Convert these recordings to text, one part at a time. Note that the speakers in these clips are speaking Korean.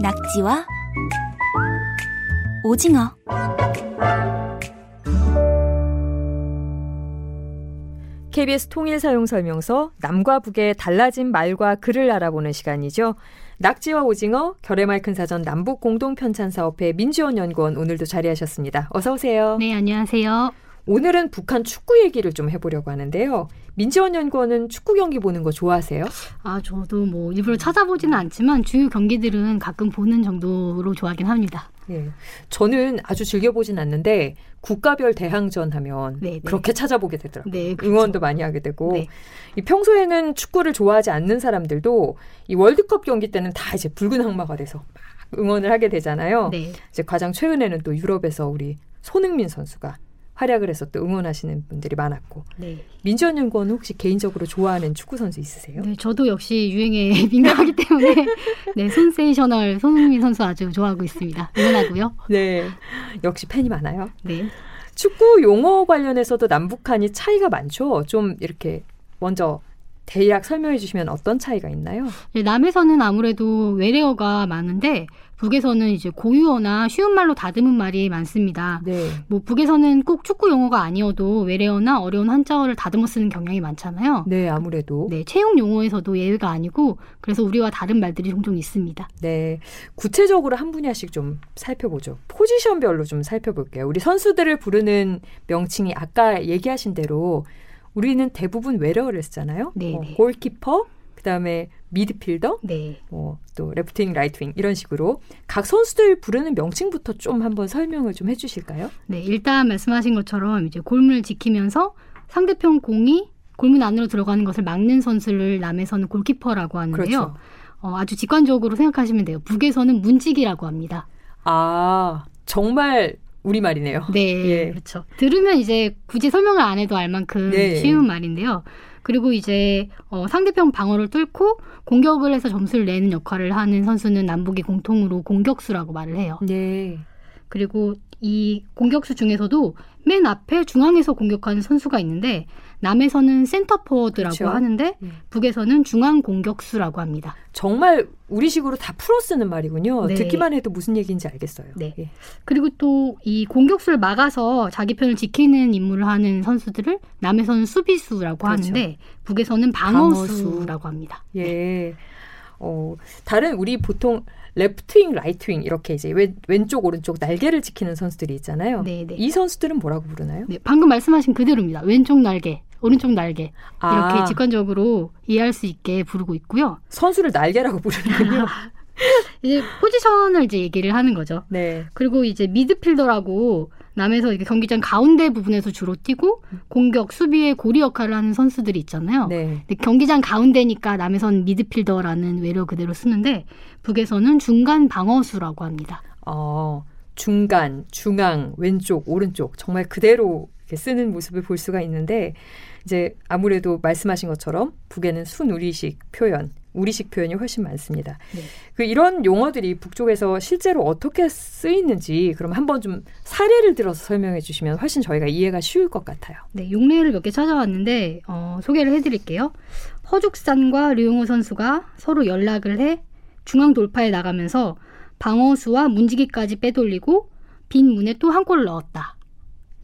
낙지와 오징어 KBS 통일 사용 설명서 남과 북의 달라진 말과 글을 알아보는 시간이죠. 낙지와 오징어 결의말 큰 사전 남북 공동 편찬 사업회 민지원 연구원 오늘도 자리하셨습니다. 어서 오세요. 네, 안녕하세요. 오늘은 북한 축구 얘기를 좀 해보려고 하는데요. 민지원 연구원은 축구 경기 보는 거 좋아하세요? 아, 저도 뭐 일부러 찾아보지는 않지만 주요 경기들은 가끔 보는 정도로 좋아하긴 합니다. 예. 저는 아주 즐겨보진 않는데 국가별 대항전 하면 네, 네. 그렇게 찾아보게 되더라고요. 네, 그렇죠. 응원도 많이 하게 되고 네. 이 평소에는 축구를 좋아하지 않는 사람들도 이 월드컵 경기 때는 다 이제 붉은 악마가 돼서 막 응원을 하게 되잖아요. 네. 이제 가장 최근에는 또 유럽에서 우리 손흥민 선수가 활약을 해서 또 응원하시는 분들이 많았고 네. 민지원 연구원 혹시 개인적으로 좋아하는 축구 선수 있으세요? 네, 저도 역시 유행에 민감하기 때문에 네, 손세이셔널 손흥민 선수 아주 좋아하고 있습니다. 응원하고요. 네. 역시 팬이 많아요. 네. 축구 용어 관련해서도 남북한이 차이가 많죠. 좀 이렇게 먼저 대략 설명해 주시면 어떤 차이가 있나요? 네, 남에서는 아무래도 외래어가 많은데 북에서는 이제 고유어나 쉬운 말로 다듬은 말이 많습니다. 네. 뭐 북에서는 꼭 축구 용어가 아니어도 외래어나 어려운 한자어를 다듬어 쓰는 경향이 많잖아요. 네, 아무래도. 네, 채용 용어에서도 예외가 아니고 그래서 우리와 다른 말들이 종종 있습니다. 네. 구체적으로 한 분야씩 좀 살펴보죠. 포지션별로 좀 살펴볼게요. 우리 선수들을 부르는 명칭이 아까 얘기하신 대로 우리는 대부분 외래어를 쓰잖아요. 네, 어, 네. 골키퍼, 그다음에 미드필더, 네. 뭐또 레프트윙, 라이트윙 이런 식으로 각 선수들 부르는 명칭부터 좀 한번 설명을 좀 해주실까요? 네, 일단 말씀하신 것처럼 이제 골문을 지키면서 상대편 공이 골문 안으로 들어가는 것을 막는 선수를 남에서는 골키퍼라고 하는데요. 그렇죠. 어, 아주 직관적으로 생각하시면 돼요. 북에서는 문지기라고 합니다. 아 정말 우리 말이네요. 네, 예. 그렇죠. 들으면 이제 굳이 설명을 안 해도 알 만큼 네. 쉬운 말인데요. 그리고 이제 어, 상대편 방어를 뚫고 공격을 해서 점수를 내는 역할을 하는 선수는 남북이 공통으로 공격수라고 말을 해요. 네. 그리고 이 공격수 중에서도 맨 앞에 중앙에서 공격하는 선수가 있는데 남에서는 센터포워드라고 그렇죠. 하는데 음. 북에서는 중앙 공격수라고 합니다. 정말 우리식으로 다 풀어 쓰는 말이군요. 네. 듣기만 해도 무슨 얘기인지 알겠어요. 네. 예. 그리고 또 이 공격수를 막아서 자기 편을 지키는 임무를 하는 선수들을 남에서는 수비수라고 그렇죠. 하는데 북에서는 방어수라고 합니다. 예. 어, 다른 우리 보통 레프트윙, 라이트윙 이렇게 이제 왼, 왼쪽, 오른쪽 날개를 지키는 선수들이 있잖아요. 네, 네. 이 선수들은 뭐라고 부르나요? 네, 방금 말씀하신 그대로입니다. 왼쪽 날개, 오른쪽 날개 이렇게 아, 직관적으로 이해할 수 있게 부르고 있고요. 선수를 날개라고 부르는군요. 이제 포지션을 이제 얘기를 하는 거죠. 네. 그리고 이제 미드필더라고 남에서 이렇게 경기장 가운데 부분에서 주로 뛰고 공격 수비의 고리 역할을 하는 선수들이 있잖아요. 네. 근데 경기장 가운데니까 남에서는 미드필더라는 외래어 그대로 쓰는데 북에서는 중간 방어수라고 합니다. 어, 중간, 중앙, 왼쪽, 오른쪽 정말 그대로 쓰는 모습을 볼 수가 있는데 이제 아무래도 말씀하신 것처럼 북에는 순우리식 표현, 우리식 표현이 훨씬 많습니다. 네. 그 이런 용어들이 북쪽에서 실제로 어떻게 쓰이는지 그럼 한번 좀 사례를 들어서 설명해 주시면 훨씬 저희가 이해가 쉬울 것 같아요. 네, 용례를 몇 개 찾아왔는데 어, 소개를 해드릴게요. 허죽산과 류용호 선수가 서로 연락을 해 중앙 돌파에 나가면서 방어수와 문지기까지 빼돌리고 빈 문에 또 한 골을 넣었다.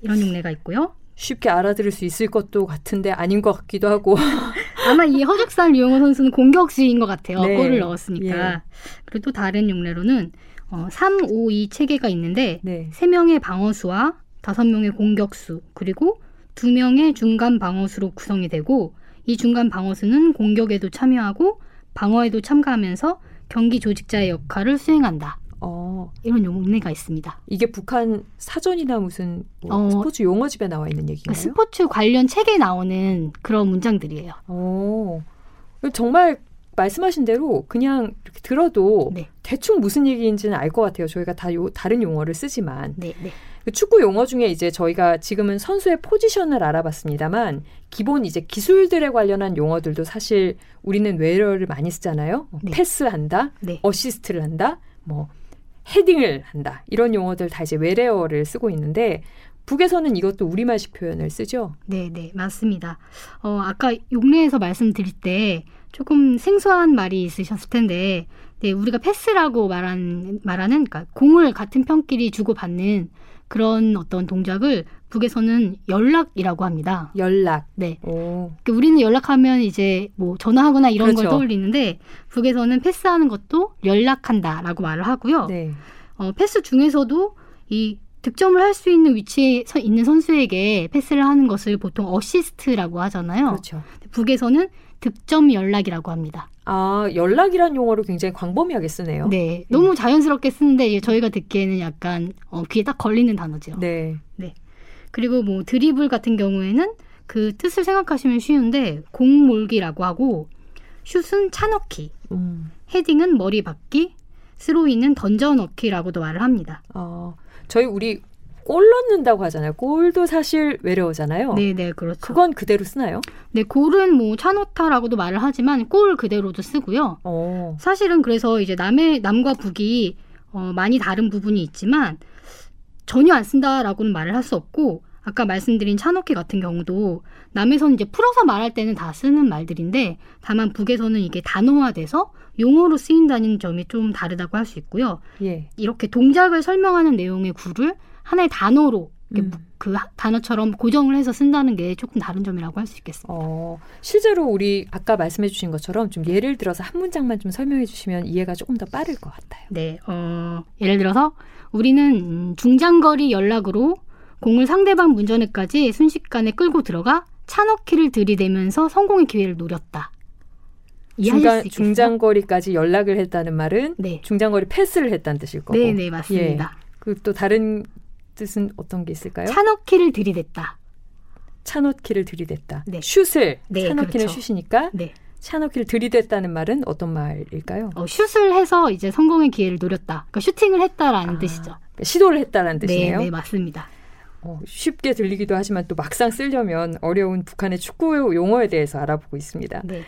이런 용례가 있고요. 쉽게 알아들을 수 있을 것도 같은데 아닌 것 같기도 하고. 아마 이 허죽산 류용호 선수는 공격 수인 것 같아요. 네. 골을 넣었으니까. 예. 그리고 또 다른 용례로는 어, 3, 5, 2 체계가 있는데 네. 세명의 방어수와 다섯 명의 공격수 그리고 두명의 중간 방어수로 구성이 되고 이 중간 방어수는 공격에도 참여하고 방어에도 참가하면서 경기 조직자의 역할을 수행한다. 어, 이런 용례가 있습니다. 이게 북한 사전이나 무슨 뭐 어. 스포츠 용어집에 나와 있는 얘기인가요? 스포츠 관련 책에 나오는 그런 문장들이에요. 오, 정말 말씀하신 대로 그냥 이렇게 들어도 네. 대충 무슨 얘기인지는 알 것 같아요. 저희가 다 요, 다른 용어를 쓰지만 네, 네. 그 축구 용어 중에 이제 저희가 지금은 선수의 포지션을 알아봤습니다만 기본 이제 기술들에 관련한 용어들도 사실 우리는 외래어를 많이 쓰잖아요. 뭐 네. 패스한다, 네. 어시스트를 한다, 뭐 헤딩을 한다 이런 용어들 다 이제 외래어를 쓰고 있는데 북에서는 이것도 우리말식 표현을 쓰죠. 네, 네, 맞습니다. 어, 아까 용례에서 말씀드릴 때 조금 생소한 말이 있으셨을 텐데, 네, 우리가 패스라고 말한, 말하는, 그러니까 공을 같은 편끼리 주고 받는 그런 어떤 동작을 북에서는 연락이라고 합니다. 연락. 네. 오. 그러니까 우리는 연락하면 이제 뭐 전화하거나 이런 걸 그렇죠. 떠올리는데 북에서는 패스하는 것도 연락한다라고 말을 하고요. 네. 어, 패스 중에서도 이 득점을 할 수 있는 위치에 서 있는 선수에게 패스를 하는 것을 보통 어시스트라고 하잖아요. 그렇죠. 북에서는 득점 연락이라고 합니다. 아, 연락이란 용어를 굉장히 광범위하게 쓰네요. 네, 너무 자연스럽게 쓰는데 저희가 듣기에는 약간 어, 귀에 딱 걸리는 단어죠. 네. 그리고 뭐 드리블 같은 경우에는 그 뜻을 생각하시면 쉬운데 공 몰기라고 하고 슛은 차 넣기, 음. 헤딩은 머리 박기, 스로이는 던져 넣기라고도 말을 합니다. 어, 저희 우리 골 넣는다고 하잖아요. 골도 사실 외래어잖아요. 네, 네, 그렇죠. 그건 그대로 쓰나요? 네, 골은 뭐 차노타라고도 말을 하지만 골 그대로도 쓰고요. 어. 사실은 그래서 이제 남의 남과 북이 어, 많이 다른 부분이 있지만 전혀 안 쓴다라고는 말을 할 수 없고 아까 말씀드린 차넣기 같은 경우도 남에서는 이제 풀어서 말할 때는 다 쓰는 말들인데 다만 북에서는 이게 단어화돼서 용어로 쓰인다는 점이 좀 다르다고 할 수 있고요. 예. 이렇게 동작을 설명하는 내용의 구를 하나의 단어로 음. 그 하- 단어처럼 고정을 해서 쓴다는 게 조금 다른 점이라고 할 수 있겠습니다. 어, 실제로 우리 아까 말씀해 주신 것처럼 좀 예를 들어서 한 문장만 좀 설명해 주시면 이해가 조금 더 빠를 것 같아요. 네, 어, 예를 들어서 우리는 음, 중장거리 연락으로 공을 상대방 문전에까지 순식간에 끌고 들어가 차넣기를 들이대면서 성공의 기회를 노렸다. 중간? 중장거리까지 연락을 했다는 말은 네, 중장거리 패스를 했다는 뜻일 거고. 네, 네, 맞습니다. 그또 다른 뜻은 어떤 게 있을까요? 차넣기를 들이댔다. 차넣기를 들이댔다. 네. 슛을 네, 차넣기는 그렇죠. 슛이니까 네, 차넣기를 들이댔다는 말은 어떤 말일까요? 어, 슛을 해서 이제 성공의 기회를 노렸다. 그러니까 슈팅을 했다라는 아, 뜻이죠. 그러니까 시도를 했다는 네, 뜻이네요. 네, 맞습니다. 어, 쉽게 들리기도 하지만 또 막상 쓰려면 어려운 북한의 축구 용어에 대해서 알아보고 있습니다. 네,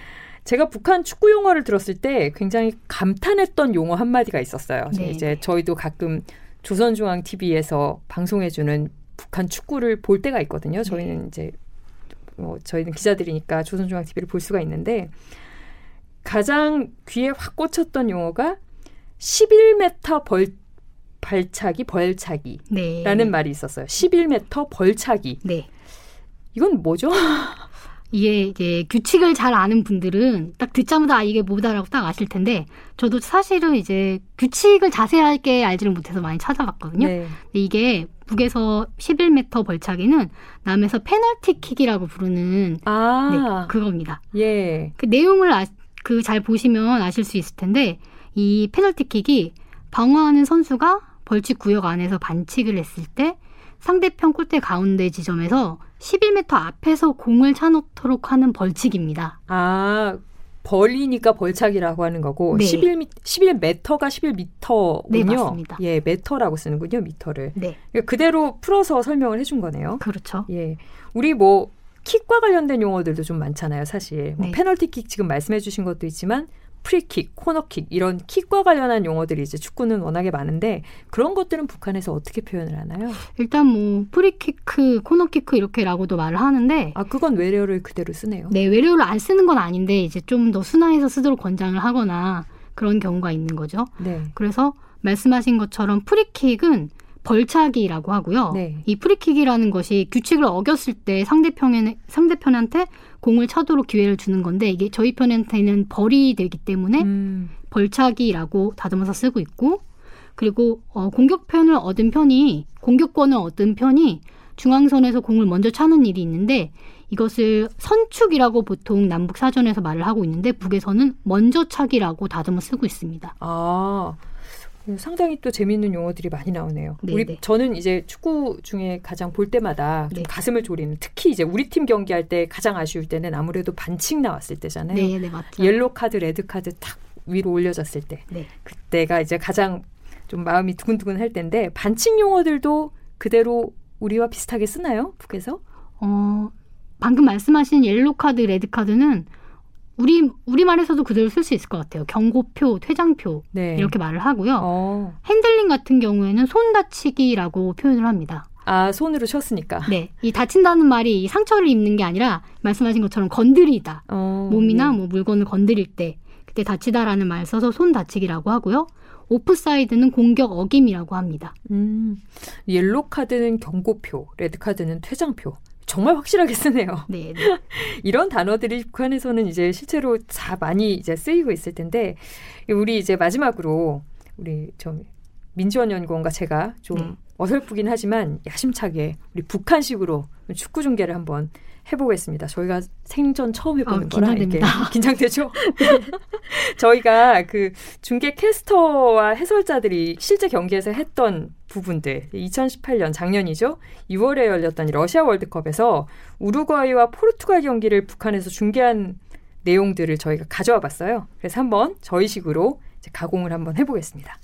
제가 북한 축구 용어를 들었을 때 굉장히 감탄했던 용어 한 마디가 있었어요. 네, 이제 네. 저희도 가끔 조선중앙 TV에서 방송해주는 북한 축구를 볼 때가 있거든요. 저희는 네. 이제 뭐 저희는 기자들이니까 조선중앙 TV를 볼 수가 있는데 가장 귀에 확 꽂혔던 용어가 11m 벌 발차기 벌차기라는 네, 말이 있었어요. 11m 벌차기. 네. 이건 뭐죠? 이게 이제 규칙을 잘 아는 분들은 딱 듣자마자 아, 이게 뭐다라고 딱 아실 텐데 저도 사실은 이제 규칙을 자세하게 알지를 못해서 많이 찾아봤거든요. 네. 근데 이게 북에서 11m 벌차기는 남에서 페널티킥이라고 부르는 아, 네, 그겁니다. 예. 그 내용을 아, 그 잘 보시면 아실 수 있을 텐데 이 페널티킥이 방어하는 선수가 벌칙 구역 안에서 반칙을 했을 때 상대편 골대 가운데 지점에서 11m 앞에서 공을 차넣도록 하는 벌칙입니다. 아, 벌이니까 벌차기라고 하는 거고 네. 11미, 11m가 11m군요. 네, 맞습니다. 예, 메터라고 쓰는군요, 미터를. 네, 그러니까 그대로 풀어서 설명을 해준 거네요. 그렇죠. 예, 우리 뭐 킥과 관련된 용어들도 좀 많잖아요, 사실. 뭐 네. 페널티킥 지금 말씀해주신 것도 있지만 프리킥, 코너킥 이런 킥과 관련한 용어들이 이제 축구는 워낙에 많은데 그런 것들은 북한에서 어떻게 표현을 하나요? 일단 뭐 프리키크, 코너키크 이렇게라고도 말을 하는데 아, 그건 외래어를 그대로 쓰네요. 네, 외래어를 안 쓰는 건 아닌데 이제 좀 더 순화해서 쓰도록 권장을 하거나 그런 경우가 있는 거죠. 네. 그래서 말씀하신 것처럼 프리킥은 벌차기라고 하고요. 네. 이 프리킥이라는 것이 규칙을 어겼을 때 상대편에 상대편한테 공을 차도록 기회를 주는 건데 이게 저희 편한테는 벌이 되기 때문에 음, 벌차기라고 다듬어서 쓰고 있고 그리고 어, 공격편을 얻은 편이 공격권을 얻은 편이 중앙선에서 공을 먼저 차는 일이 있는데 이것을 선축이라고 보통 남북 사전에서 말을 하고 있는데 북에서는 먼저 차기라고 다듬어 쓰고 있습니다. 아, 상당히 또 재미있는 용어들이 많이 나오네요. 네, 우리 네. 저는 이제 축구 중에 가장 볼 때마다 좀 네. 가슴을 졸이는 특히 이제 우리 팀 경기할 때 가장 아쉬울 때는 아무래도 반칙 나왔을 때잖아요. 네, 네 맞죠. 옐로 카드, 레드 카드 딱 위로 올려졌을 때 네. 그때가 이제 가장 좀 마음이 두근두근 할 텐데 반칙 용어들도 그대로 우리와 비슷하게 쓰나요? 북에서? 어, 방금 말씀하신 옐로 카드, 레드 카드는 우리 우리말에서도 그대로 쓸 수 있을 것 같아요. 경고표, 퇴장표 네. 이렇게 말을 하고요. 어. 핸들링 같은 경우에는 손 다치기라고 표현을 합니다. 아 손으로 쳤으니까. 네, 이 다친다는 말이 이 상처를 입는 게 아니라 말씀하신 것처럼 건드리다. 어, 몸이나 네. 뭐 물건을 건드릴 때 그때 다치다라는 말 써서 손 다치기라고 하고요. 오프사이드는 공격 어김이라고 합니다. 음, 옐로 카드는 경고표, 레드 카드는 퇴장표. 정말 확실하게 쓰네요. 네, 네. 이런 단어들이 북한에서는 이제 실제로 다 많이 이제 쓰이고 있을 텐데 우리 이제 마지막으로 우리 좀 민지원 연구원과 제가 좀 네. 어설프긴 하지만 야심차게 우리 북한식으로 축구 중계를 한번 해보겠습니다. 저희가 생전 처음 해보는 아, 거라 이게. 긴장되죠. 저희가 그 중계 캐스터와 해설자들이 실제 경기에서 했던 부분들 2018년 작년이죠. 2월에 열렸던 이 러시아 월드컵에서 우루과이와 포르투갈 경기를 북한에서 중계한 내용들을 저희가 가져와 봤어요. 그래서 한번 저희식으로 가공을 한번 해보겠습니다.